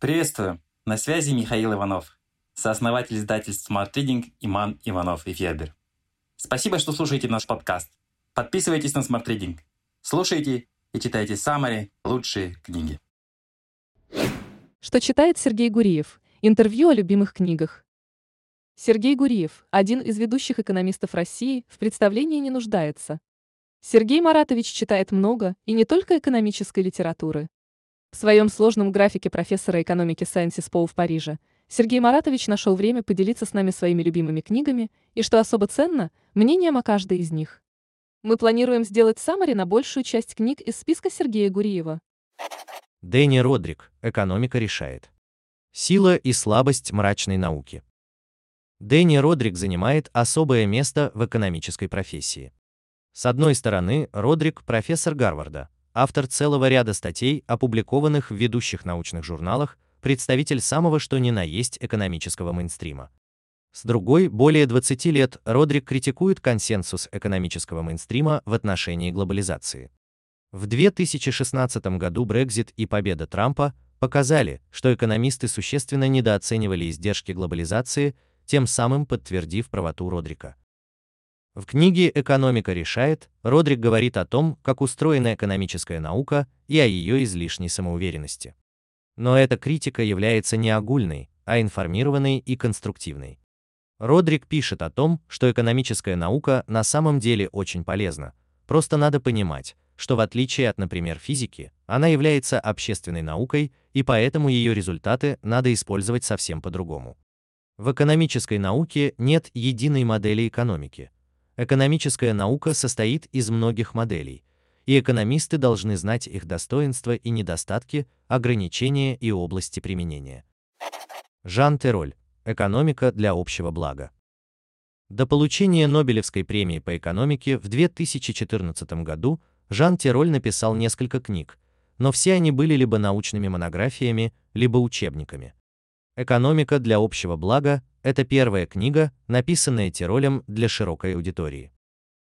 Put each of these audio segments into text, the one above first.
Приветствую! На связи Михаил Иванов, сооснователь издательств Smart Reading Иман Иванов и Федер. Спасибо, что слушаете наш подкаст. Подписывайтесь на Smart Reading. Слушайте и читайте самые лучшие книги. Что читает Сергей Гуриев? Интервью о любимых книгах. Сергей Гуриев, один из ведущих экономистов России, в представлении не нуждается. Сергей Маратович читает много, и не только экономической литературы. В своем сложном графике профессора экономики Сайенсис Поу в Париже Сергей Маратович нашел время поделиться с нами своими любимыми книгами и, что особо ценно, мнением о каждой из них. Мы планируем сделать саммари на большую часть книг из списка Сергея Гуриева. Дэнни Родрик. Экономика решает. Сила и слабость мрачной науки. Дэнни Родрик занимает особое место в экономической профессии. С одной стороны, Родрик – профессор Гарварда, автор целого ряда статей, опубликованных в ведущих научных журналах, представитель самого что ни на есть экономического мейнстрима. С другой, более 20 лет Родрик критикует консенсус экономического мейнстрима в отношении глобализации. В 2016 году Брекзит и победа Трампа показали, что экономисты существенно недооценивали издержки глобализации, тем самым подтвердив правоту Родрика. В книге «Экономика решает» Родрик говорит о том, как устроена экономическая наука и о ее излишней самоуверенности. Но эта критика является не огульной, а информированной и конструктивной. Родрик пишет о том, что экономическая наука на самом деле очень полезна, просто надо понимать, что в отличие от, например, физики, она является общественной наукой, и поэтому ее результаты надо использовать совсем по-другому. В экономической науке нет единой модели экономики, Экономическая наука состоит из многих моделей, и экономисты должны знать их достоинства и недостатки, ограничения и области применения. Жан Тероль. Экономика для общего блага. До получения Нобелевской премии по экономике в 2014 году Жан Тероль написал несколько книг, но все они были либо научными монографиями, либо учебниками. Экономика для общего блага это первая книга, написанная Тиролем для широкой аудитории.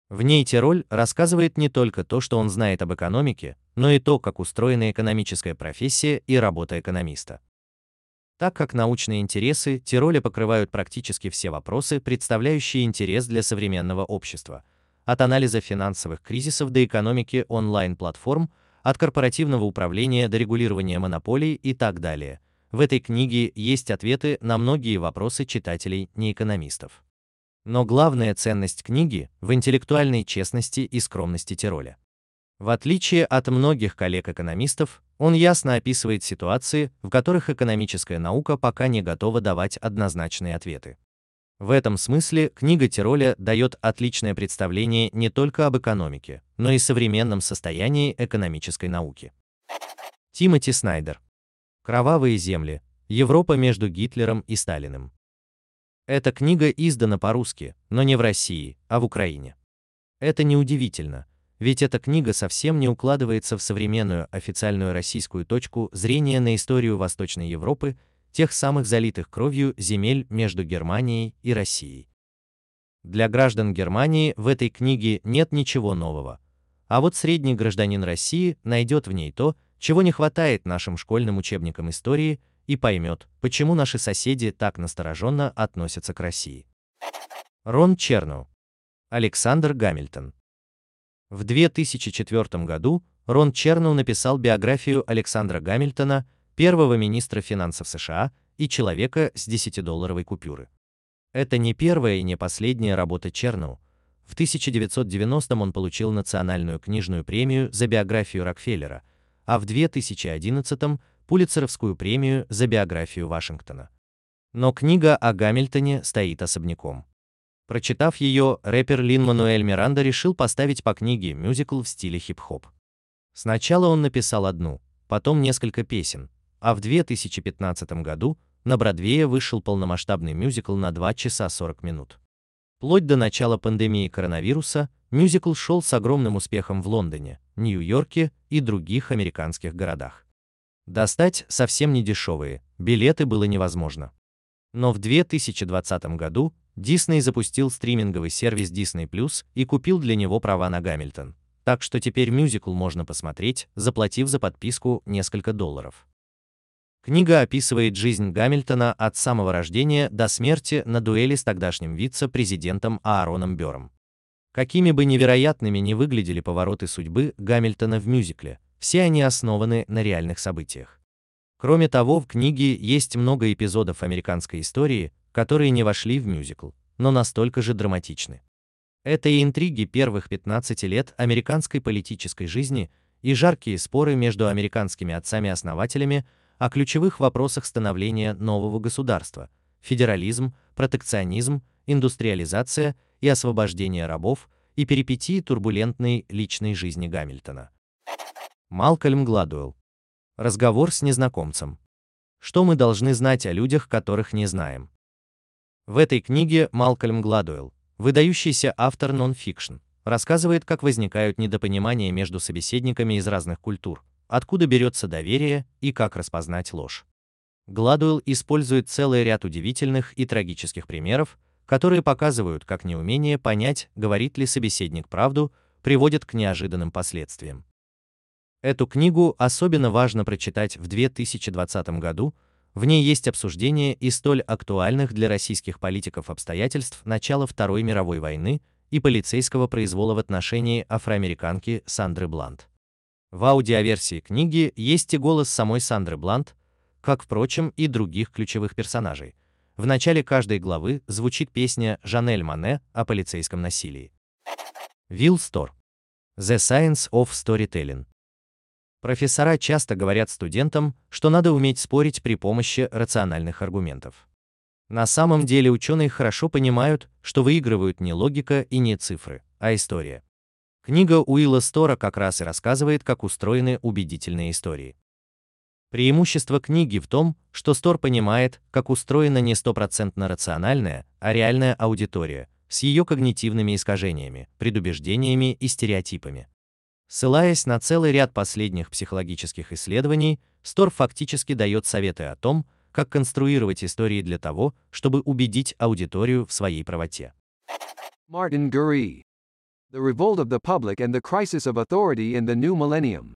В ней Тироль рассказывает не только то, что он знает об экономике, но и то, как устроена экономическая профессия и работа экономиста. Так как научные интересы Тироля покрывают практически все вопросы, представляющие интерес для современного общества, от анализа финансовых кризисов до экономики онлайн-платформ, от корпоративного управления до регулирования монополий и так далее – в этой книге есть ответы на многие вопросы читателей неэкономистов. Но главная ценность книги в интеллектуальной честности и скромности Тироля. В отличие от многих коллег-экономистов, он ясно описывает ситуации, в которых экономическая наука пока не готова давать однозначные ответы. В этом смысле книга Тироля дает отличное представление не только об экономике, но и современном состоянии экономической науки. Тимоти Снайдер Кровавые земли. Европа между Гитлером и Сталиным. Эта книга издана по-русски, но не в России, а в Украине. Это неудивительно, ведь эта книга совсем не укладывается в современную официальную российскую точку зрения на историю Восточной Европы, тех самых залитых кровью земель между Германией и Россией. Для граждан Германии в этой книге нет ничего нового, а вот средний гражданин России найдет в ней то, чего не хватает нашим школьным учебникам истории, и поймет, почему наши соседи так настороженно относятся к России. Рон Черноу. Александр Гамильтон. В 2004 году Рон Черноу написал биографию Александра Гамильтона, первого министра финансов США и человека с 10-долларовой купюры. Это не первая и не последняя работа Черноу. В 1990 он получил национальную книжную премию за биографию Рокфеллера – а в 2011 Пулитцеровскую премию за биографию Вашингтона. Но книга о Гамильтоне стоит особняком. Прочитав ее, рэпер Лин-Мануэль Миранда решил поставить по книге мюзикл в стиле хип-хоп. Сначала он написал одну, потом несколько песен, а в 2015 году на Бродвее вышел полномасштабный мюзикл на 2 часа 40 минут. Вплоть до начала пандемии коронавируса мюзикл шел с огромным успехом в Лондоне, Нью-Йорке и других американских городах. Достать совсем не дешевые, билеты было невозможно. Но в 2020 году Disney запустил стриминговый сервис Disney Plus и купил для него права на Гамильтон. Так что теперь мюзикл можно посмотреть, заплатив за подписку несколько долларов. Книга описывает жизнь Гамильтона от самого рождения до смерти на дуэли с тогдашним вице-президентом Аароном Бёром. Какими бы невероятными ни выглядели повороты судьбы Гамильтона в мюзикле, все они основаны на реальных событиях. Кроме того, в книге есть много эпизодов американской истории, которые не вошли в мюзикл, но настолько же драматичны. Это и интриги первых 15 лет американской политической жизни, и жаркие споры между американскими отцами-основателями о ключевых вопросах становления нового государства – федерализм, протекционизм, индустриализация и освобождение рабов и перипетии турбулентной личной жизни Гамильтона. Малкольм Гладуэлл. Разговор с незнакомцем. Что мы должны знать о людях, которых не знаем? В этой книге Малкольм Гладуэлл, выдающийся автор нон-фикшн, рассказывает, как возникают недопонимания между собеседниками из разных культур, откуда берется доверие и как распознать ложь. Гладуэлл использует целый ряд удивительных и трагических примеров, которые показывают, как неумение понять, говорит ли собеседник правду, приводит к неожиданным последствиям. Эту книгу особенно важно прочитать в 2020 году, в ней есть обсуждение и столь актуальных для российских политиков обстоятельств начала Второй мировой войны и полицейского произвола в отношении афроамериканки Сандры Блант. В аудиоверсии книги есть и голос самой Сандры Блант, как, впрочем, и других ключевых персонажей. В начале каждой главы звучит песня Жанель Мане о полицейском насилии. Вилл Стор. The Science of Storytelling. Профессора часто говорят студентам, что надо уметь спорить при помощи рациональных аргументов. На самом деле ученые хорошо понимают, что выигрывают не логика и не цифры, а история. Книга Уилла Стора как раз и рассказывает, как устроены убедительные истории. Преимущество книги в том, что Стор понимает, как устроена не стопроцентно рациональная, а реальная аудитория, с ее когнитивными искажениями, предубеждениями и стереотипами. Ссылаясь на целый ряд последних психологических исследований, Стор фактически дает советы о том, как конструировать истории для того, чтобы убедить аудиторию в своей правоте. Martin Gurry. The Revolt of the Public and the Crisis of Authority in the New Millennium.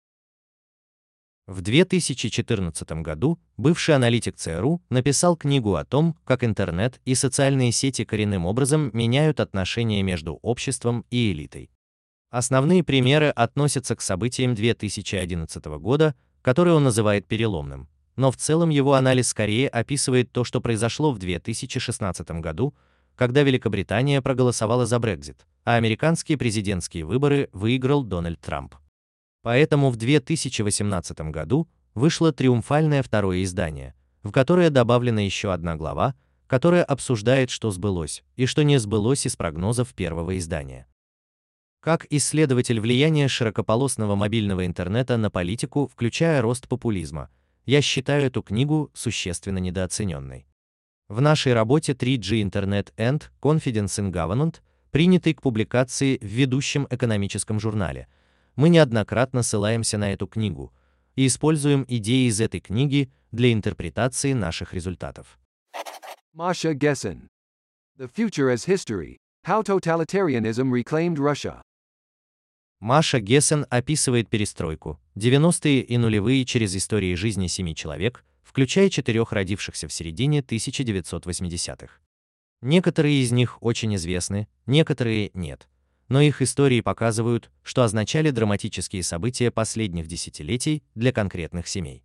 В 2014 году бывший аналитик ЦРУ написал книгу о том, как интернет и социальные сети коренным образом меняют отношения между обществом и элитой. Основные примеры относятся к событиям 2011 года, которые он называет переломным, но в целом его анализ скорее описывает то, что произошло в 2016 году, когда Великобритания проголосовала за Брексит, а американские президентские выборы выиграл Дональд Трамп. Поэтому в 2018 году вышло триумфальное второе издание, в которое добавлена еще одна глава, которая обсуждает, что сбылось и что не сбылось из прогнозов первого издания. Как исследователь влияния широкополосного мобильного интернета на политику, включая рост популизма, я считаю эту книгу существенно недооцененной. В нашей работе 3G Internet and Confidence in Government, принятой к публикации в ведущем экономическом журнале, мы неоднократно ссылаемся на эту книгу и используем идеи из этой книги для интерпретации наших результатов. Masha Gessen. The Future as History. How Totalitarianism Reclaimed Russia. Маша Гессен описывает перестройку, 90-е и нулевые через истории жизни семи человек, включая четырех родившихся в середине 1980-х. Некоторые из них очень известны, некоторые нет, но их истории показывают, что означали драматические события последних десятилетий для конкретных семей.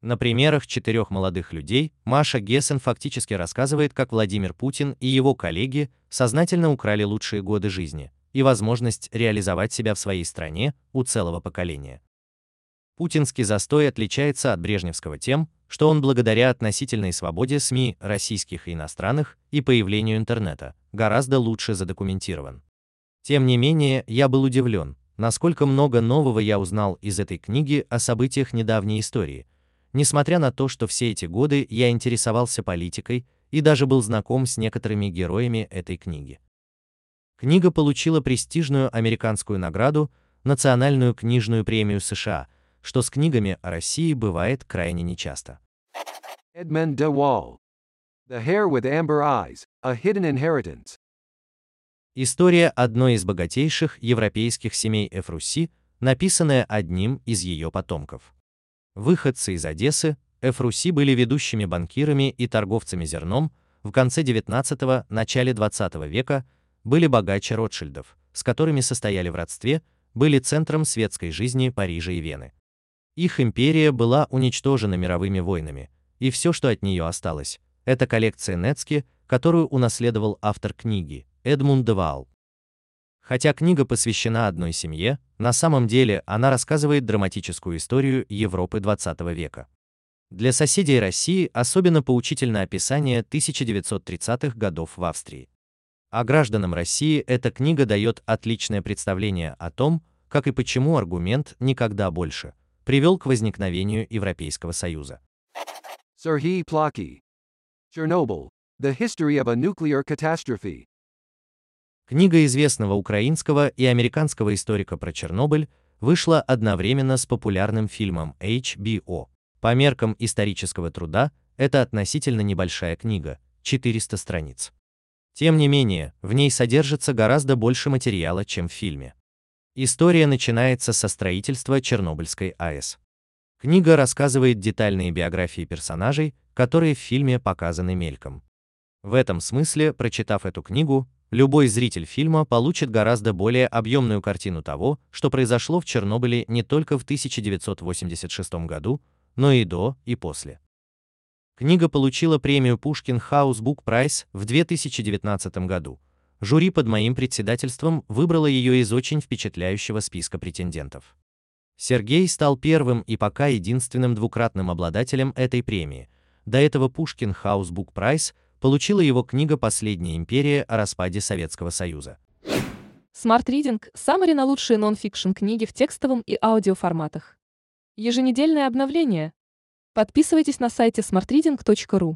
На примерах четырех молодых людей Маша Гессен фактически рассказывает, как Владимир Путин и его коллеги сознательно украли лучшие годы жизни, и возможность реализовать себя в своей стране у целого поколения. Путинский застой отличается от брежневского тем, что он благодаря относительной свободе СМИ, российских и иностранных, и появлению интернета, гораздо лучше задокументирован. Тем не менее, я был удивлен, насколько много нового я узнал из этой книги о событиях недавней истории, несмотря на то, что все эти годы я интересовался политикой и даже был знаком с некоторыми героями этой книги. Книга получила престижную американскую награду, Национальную книжную премию США, что с книгами о России бывает крайне нечасто. Edmund de Waal. The Hair with Amber Eyes. A Hidden Inheritance. История одной из богатейших европейских семей Эфруси, написанная одним из ее потомков. Выходцы из Одессы, ФРУСИ были ведущими банкирами и торговцами зерном, в конце 19 – начале 20 века были богаче Ротшильдов, с которыми состояли в родстве, были центром светской жизни Парижа и Вены. Их империя была уничтожена мировыми войнами, и все, что от нее осталось, это коллекция Нецки, которую унаследовал автор книги, Эдмунд Девал. Хотя книга посвящена одной семье, на самом деле она рассказывает драматическую историю Европы XX века. Для соседей России особенно поучительно описание 1930-х годов в Австрии. А гражданам России эта книга дает отличное представление о том, как и почему аргумент «никогда больше» привел к возникновению Европейского Союза. Serhii Plaki. Chernobyl. The History of a Nuclear Catastrophe. Книга известного украинского и американского историка про Чернобыль вышла одновременно с популярным фильмом HBO. По меркам исторического труда, это относительно небольшая книга, 400 страниц. Тем не менее, в ней содержится гораздо больше материала, чем в фильме. История начинается со строительства Чернобыльской АЭС. Книга рассказывает детальные биографии персонажей, которые в фильме показаны мельком. В этом смысле, прочитав эту книгу, любой зритель фильма получит гораздо более объемную картину того, что произошло в Чернобыле не только в 1986 году, но и до, и после. Книга получила премию Пушкин House Book Prize в 2019 году. Жюри под моим председательством выбрало ее из очень впечатляющего списка претендентов. Сергей стал первым и пока единственным двукратным обладателем этой премии. До этого Пушкин House Book Prize получила его книга «Последняя империя» о распаде Советского Союза. Smart Reading – саммари на лучшие нон-фикшн книги в текстовом и аудиоформатах. Еженедельное обновление. Подписывайтесь на сайте smartreading.ru.